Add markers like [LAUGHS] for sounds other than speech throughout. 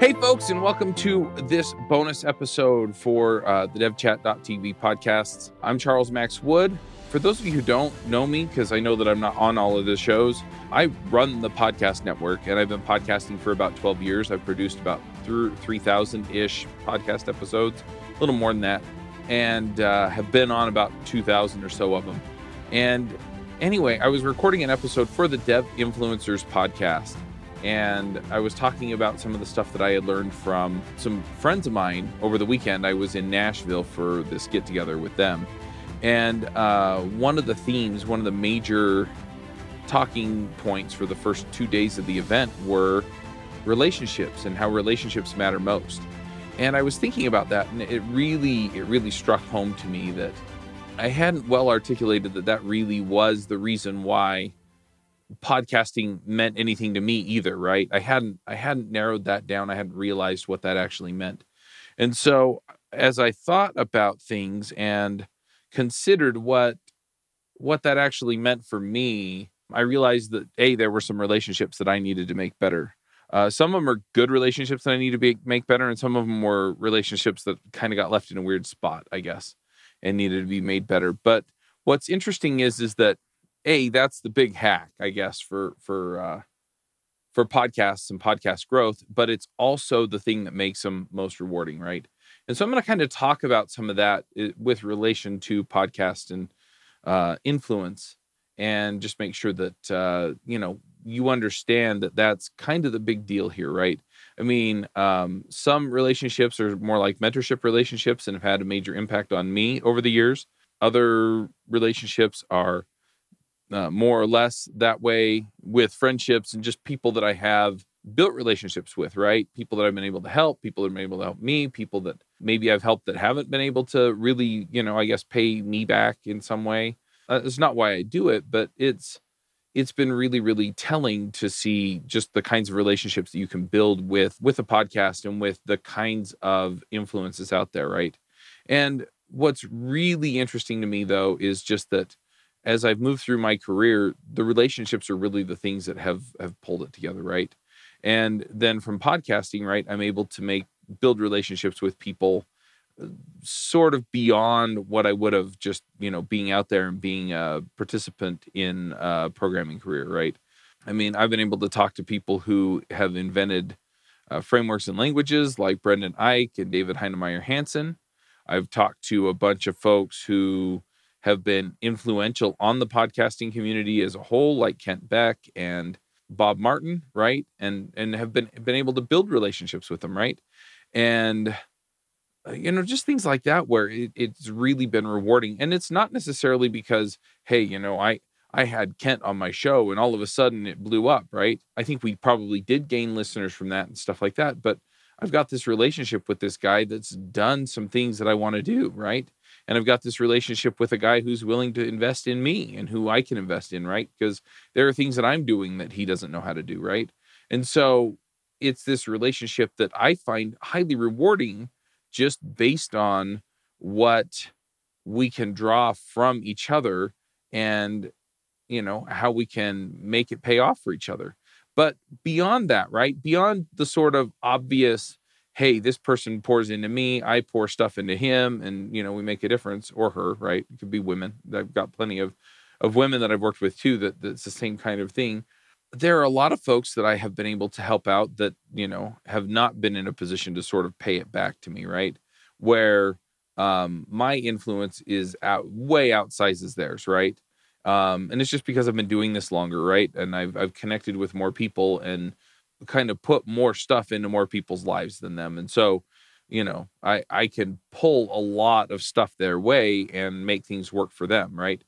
Hey, folks, and welcome to this bonus episode for uh, the DevChat.tv podcasts. I'm Charles Max Wood. For those of you who don't know me, because I know that I'm not on all of the shows, I run the podcast network and I've been podcasting for about 12 years. I've produced about 3,000 ish podcast episodes, a little more than that, and uh, have been on about 2,000 or so of them. And anyway, I was recording an episode for the Dev Influencers podcast and I was talking about some of the stuff that I had learned from some friends of mine over the weekend. I was in Nashville for this get together with them. And uh, one of the themes, one of the major talking points for the first two days of the event were relationships and how relationships matter most. And I was thinking about that, and it really, it really struck home to me that I hadn't well articulated that that really was the reason why podcasting meant anything to me either right? I hadn't i hadn't narrowed that down. I hadn't realized what that actually meant. And so as i thought about things and considered what what that actually meant for me i realized that a there were some relationships that i needed to make better. Uh, some of them are good relationships that i need to be, make better and some of them were relationships that kind of got left in a weird spot i guess and needed to be made better. But what's interesting is is that a that's the big hack i guess for for uh for podcasts and podcast growth but it's also the thing that makes them most rewarding right? And so i'm going to kind of talk about some of that eh, with relation to podcast and uh influence and just make sure that uh you know you understand that that's kind of the big deal here right? I mean um some relationships are more like mentorship relationships and have had a major impact on me over the years. Other relationships are uh, more or less that way with friendships and just people that I have built relationships with, right? People that I've been able to help, people that have been able to help me, people that maybe I've helped that haven't been able to really, you know, I guess pay me back in some way. Uh, it's not why I do it, but it's it's been really really telling to see just the kinds of relationships that you can build with with a podcast and with the kinds of influences out there, right? And what's really interesting to me though is just that as I've moved through my career, the relationships are really the things that have have pulled it together, right? And then from podcasting, right, I'm able to make build relationships with people uh, sort of beyond what I would have just, you know, being out there and being a participant in a programming career, right? I mean, I've been able to talk to people who have invented uh, frameworks and languages like Brendan Eich and David Heinemeier Hansson. I've talked to a bunch of folks who have been influential on the podcasting community as a whole, like Kent Beck and Bob Martin, right? And and have been been able to build relationships with them, right? And uh, you know, just things like that where it, it's really been rewarding. And it's not necessarily because, hey, you know, I I had Kent on my show and all of a sudden it blew up, right? I think we probably did gain listeners from that and stuff like that. But I've got this relationship with this guy that's done some things that I want to do, right? And I've got this relationship with a guy who's willing to invest in me and who I can invest in, right? Because there are things that I'm doing that he doesn't know how to do, right? And so it's this relationship that I find highly rewarding just based on what we can draw from each other and you know how we can make it pay off for each other but beyond that right beyond the sort of obvious hey, this person pours into me, I pour stuff into him, and you know, we make a difference, or her, right? It could be women. I've got plenty of of women that I've worked with too that that's the same kind of thing. There are a lot of folks that I have been able to help out that, you know, have not been in a position to sort of pay it back to me, right? Where um my influence is out way outsizes theirs, right? Um, and it's just because I've been doing this longer, right? And I've I've connected with more people and kind of put more stuff into more people's lives than them. And so, you know, I I can pull a lot of stuff their way and make things work for them, right?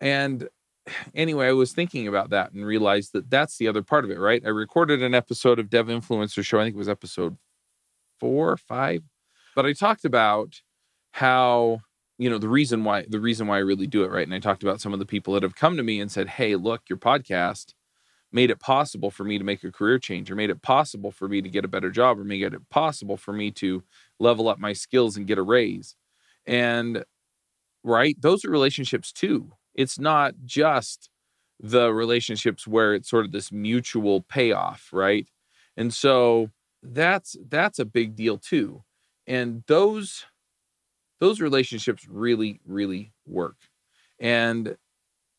And [SIGHS] anyway, I was thinking about that and realized that that's the other part of it, right? I recorded an episode of Dev Influencer Show. I think it was episode four, five, but I talked about how you know the reason why the reason why I really do it, right? And I talked about some of the people that have come to me and said, "Hey, look, your podcast." Made it possible for me to make a career change or made it possible for me to get a better job or made it possible for me to level up my skills and get a raise. And right, those are relationships too. It's not just the relationships where it's sort of this mutual payoff, right? And so that's that's a big deal too. And those those relationships really really work. And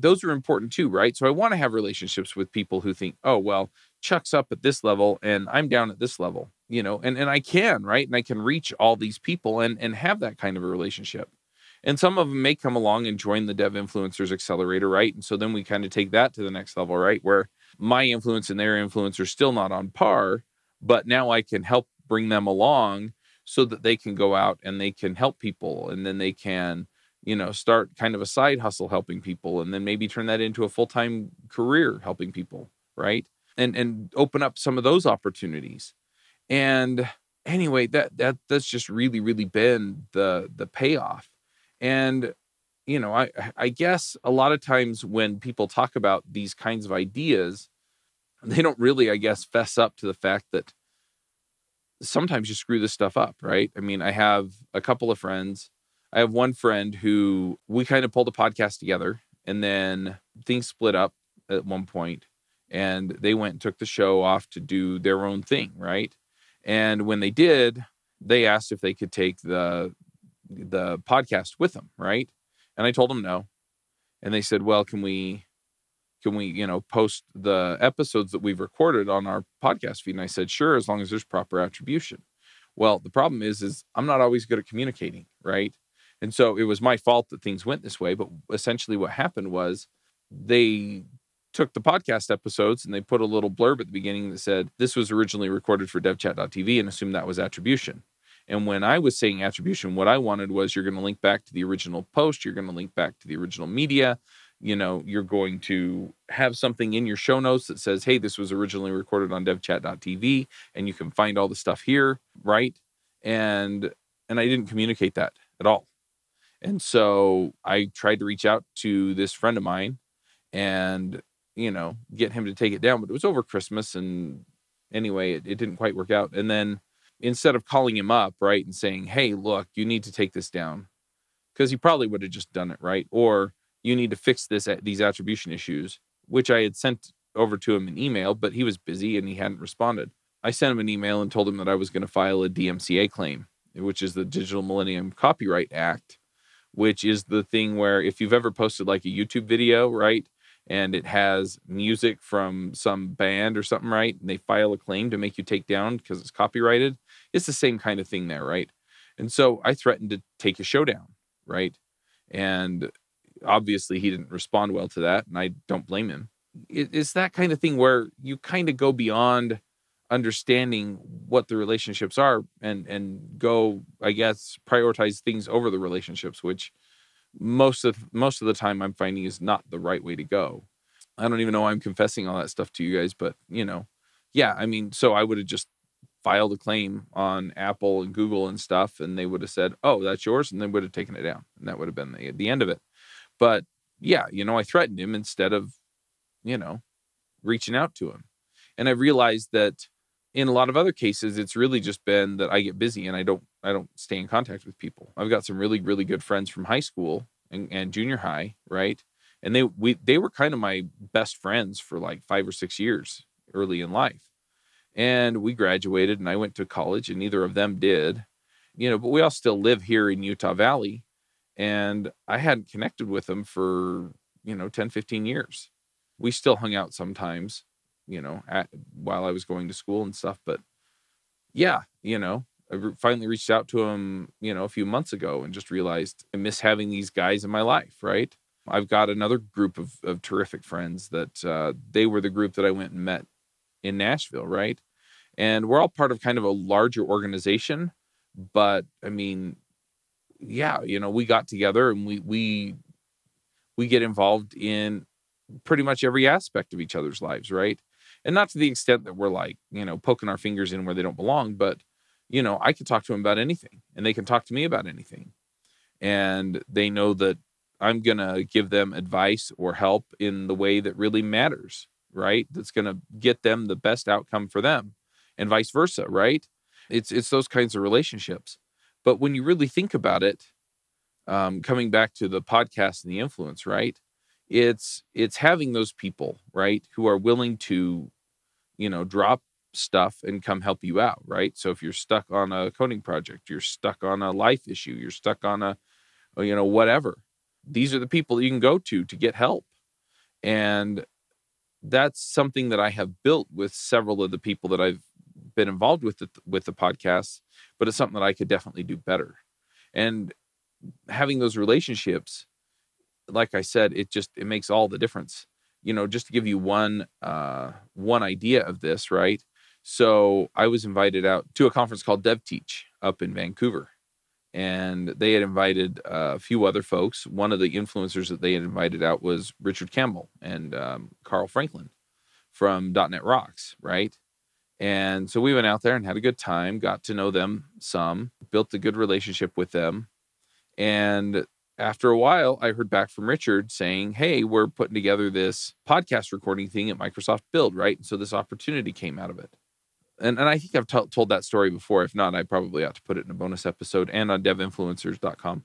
those are important too, right? So I want to have relationships with people who think, "Oh, well, Chuck's up at this level and I'm down at this level." You know, and and I can, right? And I can reach all these people and and have that kind of a relationship. And some of them may come along and join the Dev Influencers Accelerator, right? And so then we kind of take that to the next level, right? Where my influence and their influence are still not on par, but now I can help bring them along so that they can go out and they can help people and then they can you know start kind of a side hustle helping people and then maybe turn that into a full-time career helping people right? And and open up some of those opportunities. And anyway that that that's just really really been the the payoff. And you know i i guess a lot of times when people talk about these kinds of ideas they don't really i guess fess up to the fact that sometimes you screw this stuff up right? I mean i have a couple of friends i have one friend who we kind of pulled a podcast together and then things split up at one point and they went and took the show off to do their own thing right and when they did they asked if they could take the the podcast with them, right? And I told them no. And they said, "Well, can we can we, you know, post the episodes that we've recorded on our podcast feed?" And I said, "Sure, as long as there's proper attribution." Well, the problem is is I'm not always good at communicating, right? And so it was my fault that things went this way, but essentially what happened was they took the podcast episodes and they put a little blurb at the beginning that said this was originally recorded for devchat.tv and assumed that was attribution. And when I was saying attribution, what I wanted was you're going to link back to the original post, you're going to link back to the original media. You know, you're going to have something in your show notes that says, hey, this was originally recorded on devchat.tv and you can find all the stuff here, right? And and I didn't communicate that at all. And so I tried to reach out to this friend of mine and, you know, get him to take it down, but it was over Christmas and anyway, it, it didn't quite work out. And then instead of calling him up, right, and saying, hey, look, you need to take this down, because he probably would have just done it, right? Or you need to fix this these attribution issues, which I had sent over to him an email, but he was busy and he hadn't responded. I sent him an email and told him that I was going to file a DMCA claim, which is the Digital Millennium Copyright Act, which is the thing where if you've ever posted like a YouTube video, right, and it has music from some band or something, right? And they file a claim to make you take down because it's copyrighted. It's the same kind of thing there, right? And so I threatened to take a show down, right? And obviously he didn't respond well to that, and I don't blame him. It's that kind of thing where you kind of go beyond understanding what the relationships are and and go i guess prioritize things over the relationships which most of most of the time I'm finding is not the right way to go. I don't even know why I'm confessing all that stuff to you guys, but you know, yeah, I mean, so I would have just filed a claim on Apple and Google and stuff, and they would have said, "Oh, that's yours," and they would have taken it down, and that would have been the, the end of it. But yeah, you know, I threatened him instead of, you know, reaching out to him, and I realized that in a lot of other cases, it's really just been that I get busy and I don't I don't stay in contact with people. I've got some really really good friends from high school and, and junior high, right? And they we they were kind of my best friends for like five or six years early in life. And we graduated and I went to college and neither of them did. You know, but we all still live here in Utah Valley. And I hadn't connected with them for, you know, 10, 15 years. We still hung out sometimes, you know, at, while I was going to school and stuff. But yeah, you know, I finally reached out to him, you know, a few months ago and just realized I miss having these guys in my life, right? I've got another group of, of terrific friends that uh, they were the group that I went and met in Nashville, right? And we're all part of kind of a larger organization, but I mean, yeah, you know, we got together and we we we get involved in pretty much every aspect of each other's lives, right? And not to the extent that we're like, you know, poking our fingers in where they don't belong, but you know, I can talk to them about anything and they can talk to me about anything. And they know that I'm going to give them advice or help in the way that really matters, right? That's going to get them the best outcome for them and vice versa, right? It's it's those kinds of relationships. But when you really think about it, um, coming back to the podcast and the influence, right? It's it's having those people, right, who are willing to, you know, drop stuff and come help you out, right? So if you're stuck on a coding project, you're stuck on a life issue, you're stuck on a, uh, you know, whatever, these are the people you can go to to get help. And that's something that I have built with several of the people that I've been involved with the, with the podcast, but it's something that I could definitely do better. And having those relationships, like I said, it just it makes all the difference. You know, just to give you one uh, one idea of this, right? So I was invited out to a conference called DevTeach up in Vancouver, and they had invited uh, a few other folks. One of the influencers that they had invited out was Richard Campbell and um, Carl Franklin from .NET Rocks, right? And so we went out there and had a good time, got to know them some, built a good relationship with them. And after a while, I heard back from Richard saying, Hey, we're putting together this podcast recording thing at Microsoft Build, right? And so this opportunity came out of it and, and I think I've t- told that story before. If not, I probably ought to put it in a bonus episode and on devinfluencers.com.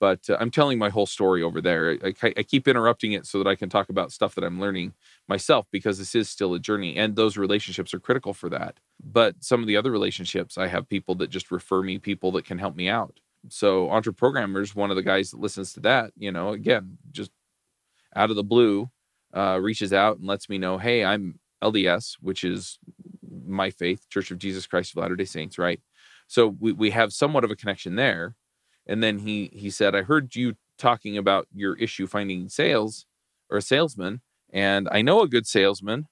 But uh, I'm telling my whole story over there. I, I, I, keep interrupting it so that I can talk about stuff that I'm learning myself because this is still a journey and those relationships are critical for that. But some of the other relationships, I have people that just refer me people that can help me out. So, Entreprogrammers, one of the guys that listens to that, you know, again, just out of the blue, uh, reaches out and lets me know, hey, I'm LDS, which is my faith, Church of Jesus Christ of Latter Day Saints, right? So we we have somewhat of a connection there. And then he he said, I heard you talking about your issue finding sales or a salesman, and I know a good salesman.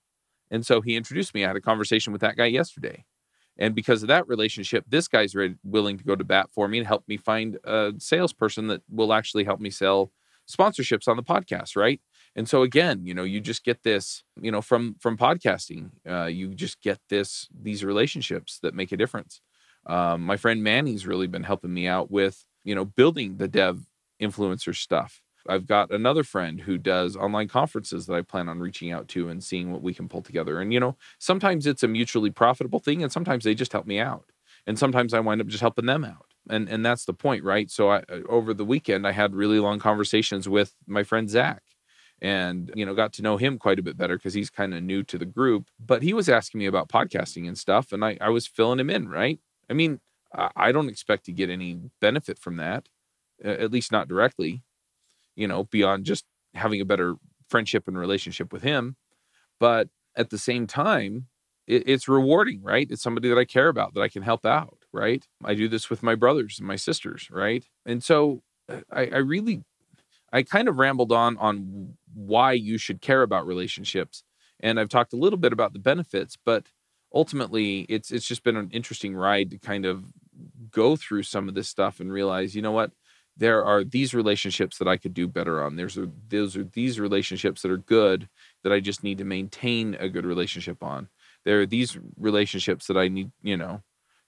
And so he introduced me. I had a conversation with that guy yesterday. And because of that relationship, this guy's ready, willing to go to bat for me and help me find a salesperson that will actually help me sell sponsorships on the podcast, right? and so again you know you just get this you know from from podcasting uh, you just get this these relationships that make a difference um, my friend manny's really been helping me out with you know building the dev influencer stuff i've got another friend who does online conferences that i plan on reaching out to and seeing what we can pull together. And you know sometimes it's a mutually profitable thing and sometimes they just help me out. And sometimes i wind up just helping them out. And and that's the point right? So i uh, over the weekend i had really long conversations with my friend zach and you know got to know him quite a bit better because he's kind of new to the group. But he was asking me about podcasting and stuff and i, I was filling him in right? I mean I, I don't expect to get any benefit from that at least not directly you know beyond just having a better friendship and relationship with him. But at the same time it, it's rewarding right? It's somebody that i care about that i can help out right? I do this with my brothers and my sisters right? And so uh, I, I really I kind of rambled on on why you should care about relationships, and I've talked a little bit about the benefits, but ultimately, it's it's just been an interesting ride to kind of go through some of this stuff and realize, you know what, there are these relationships that I could do better on. There's a, those are these relationships that are good that I just need to maintain a good relationship on. There are these relationships that I need, you know,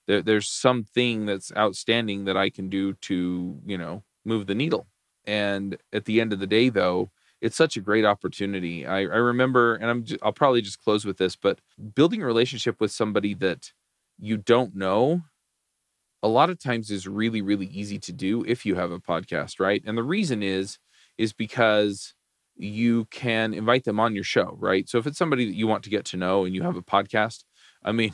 there, there's something that's outstanding that I can do to, you know, move the needle. And at the end of the day, though, it's such a great opportunity. I, I remember, and I'm I'll probably just close with this, but building a relationship with somebody that you don't know, a lot of times is really, really easy to do if you have a podcast, right? And the reason is, is because you can invite them on your show, right? So if it's somebody that you want to get to know and you have a podcast, I mean,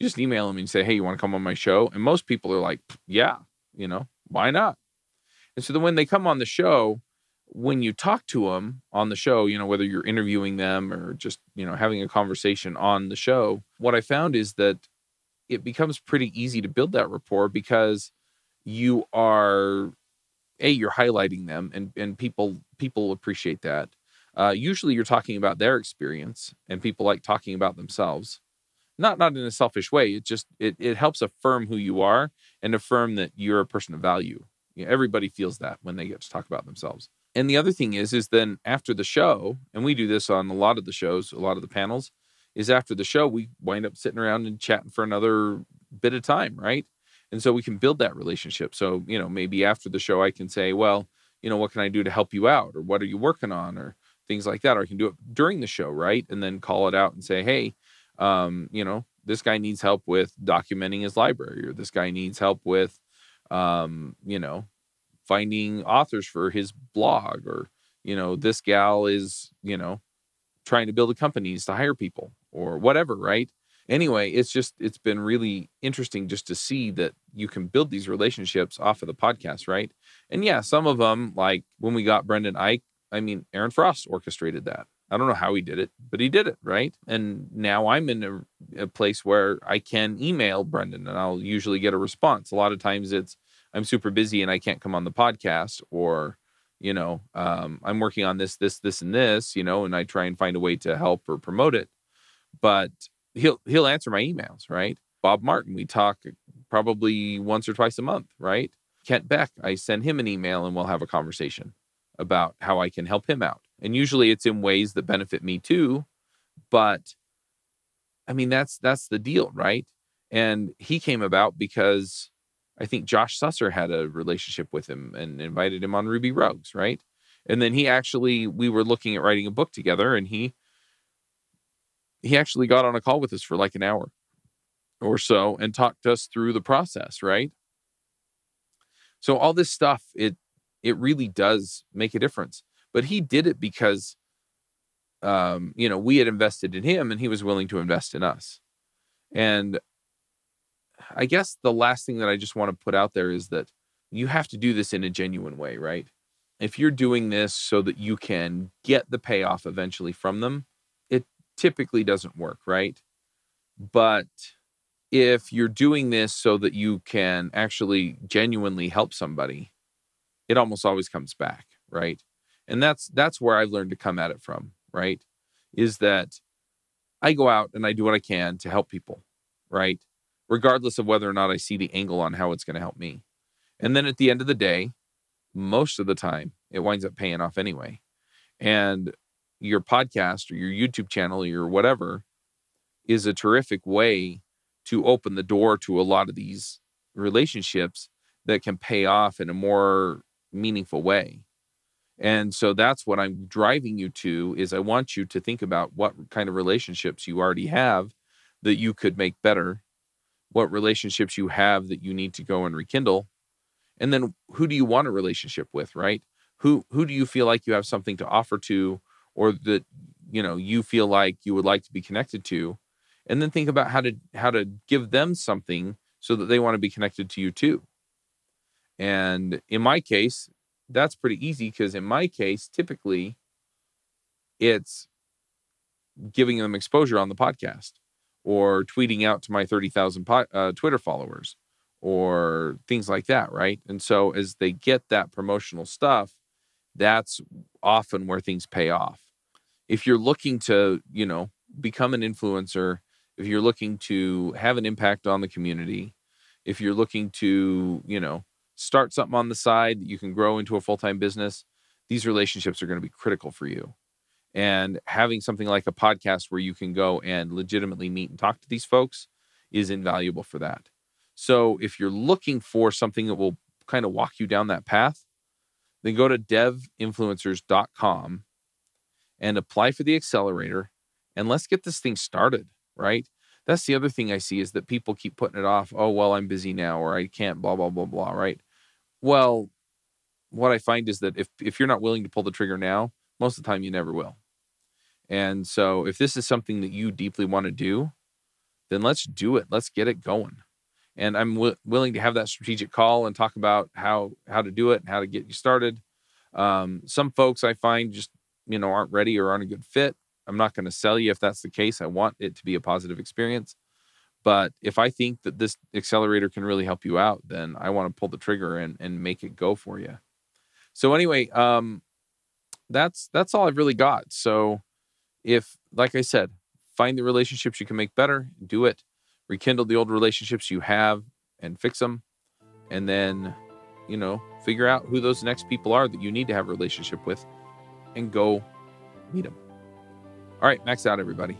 you [LAUGHS] just email them and say, Hey, you want to come on my show? And most people are like, Yeah, you know, why not? And so then when they come on the show, when you talk to them on the show, you know, whether you're interviewing them or just, you know, having a conversation on the show, what I found is that it becomes pretty easy to build that rapport because you are a you're highlighting them and and people people appreciate that. Uh, usually you're talking about their experience and people like talking about themselves. Not not in a selfish way it just it, it helps affirm who you are and affirm that you're a person of value. You know, everybody feels that when they get to talk about themselves. And the other thing is, is then after the show, and we do this on a lot of the shows, a lot of the panels, is after the show, we wind up sitting around and chatting for another bit of time, right? And so we can build that relationship. So, you know, maybe after the show, I can say, well, you know, what can I do to help you out? Or what are you working on? Or things like that. Or I can do it during the show, right? And then call it out and say, hey, um, you know, this guy needs help with documenting his library, or this guy needs help with um, you know, finding authors for his blog, or you know, this gal is, you know, trying to build a companies to hire people or whatever, right? anyway, it's just it's been really interesting just to see that you can build these relationships off of the podcast, right? And yeah, some of them, like when we got Brendan Eich, I mean, Aaron Frost orchestrated that. I don't know how he did it, but he did it, right? And now I'm in a, a place where I can email Brendan and I'll usually get a response. A lot of times it's I'm super busy and I can't come on the podcast, or you know, um, I'm working on this, this, this, and this, you know, and I try and find a way to help or promote it. But he'll he'll answer my emails, right? Bob Martin, we talk probably once or twice a month, right? Kent Beck, I send him an email and we'll have a conversation about how I can help him out. And usually it's in ways that benefit me too, but I mean that's that's the deal, right? And he came about because I think Josh Susser had a relationship with him and invited him on Ruby Rogues, right? And then he actually we were looking at writing a book together and he he actually got on a call with us for like an hour or so and talked us through the process, right? So all this stuff, it it really does make a difference. But he did it because um, you know, we had invested in him and he was willing to invest in us. And I guess the last thing that I just want to put out there is that you have to do this in a genuine way, right? If you're doing this so that you can get the payoff eventually from them, typically doesn't work, right? But if you're doing this so that you can actually genuinely help somebody, it almost always comes back, right? And that's that's where I've learned to come at it from, right? Is that I go out and I do what I can to help people, right? Regardless of whether or not I see the angle on how it's going to help me. And then at the end of the day, most of the time, it winds up paying off anyway. And your podcast or your YouTube channel or your whatever is a terrific way to open the door to a lot of these relationships that can pay off in a more meaningful way. And so that's what I'm driving you to is I want you to think about what kind of relationships you already have that you could make better, what relationships you have that you need to go and rekindle. And then who do you want a relationship with, right? Who who do you feel like you have something to offer to or that you know you feel like you would like to be connected to and then think about how to how to give them something so that they want to be connected to you too and in my case that's pretty easy because in my case typically it's giving them exposure on the podcast or tweeting out to my 30,000 uh, Twitter followers or things like that, right? And so as they get that promotional stuff, that's often where things pay off. If you're looking to, you know, become an influencer, if you're looking to have an impact on the community, if you're looking to, you know, start something on the side that you can grow into a full-time business, these relationships are going to be critical for you. And having something like a podcast where you can go and legitimately meet and talk to these folks is invaluable for that. So if you're looking for something that will kind of walk you down that path, then go to devinfluencers.com and apply for the accelerator and let's get this thing started, right? That's the other thing I see is that people keep putting it off. Oh, well, I'm busy now or I can't, blah, blah, blah, blah, right? Well, what I find is that if, if you're not willing to pull the trigger now, most of the time you never will. And so if this is something that you deeply want to do, then let's do it. Let's get it going and I'm w- willing to have that strategic call and talk about how how to do it and how to get you started. Um, some folks I find just you know aren't ready or aren't a good fit. I'm not going to sell you if that's the case. I want it to be a positive experience. But if I think that this accelerator can really help you out, then I want to pull the trigger and and make it go for you. So anyway, um, that's that's all I've really got. So if, like I said, find the relationships you can make better, do it rekindle the old relationships you have and fix them and then you know figure out who those next people are that you need to have a relationship with and go meet them all right max out everybody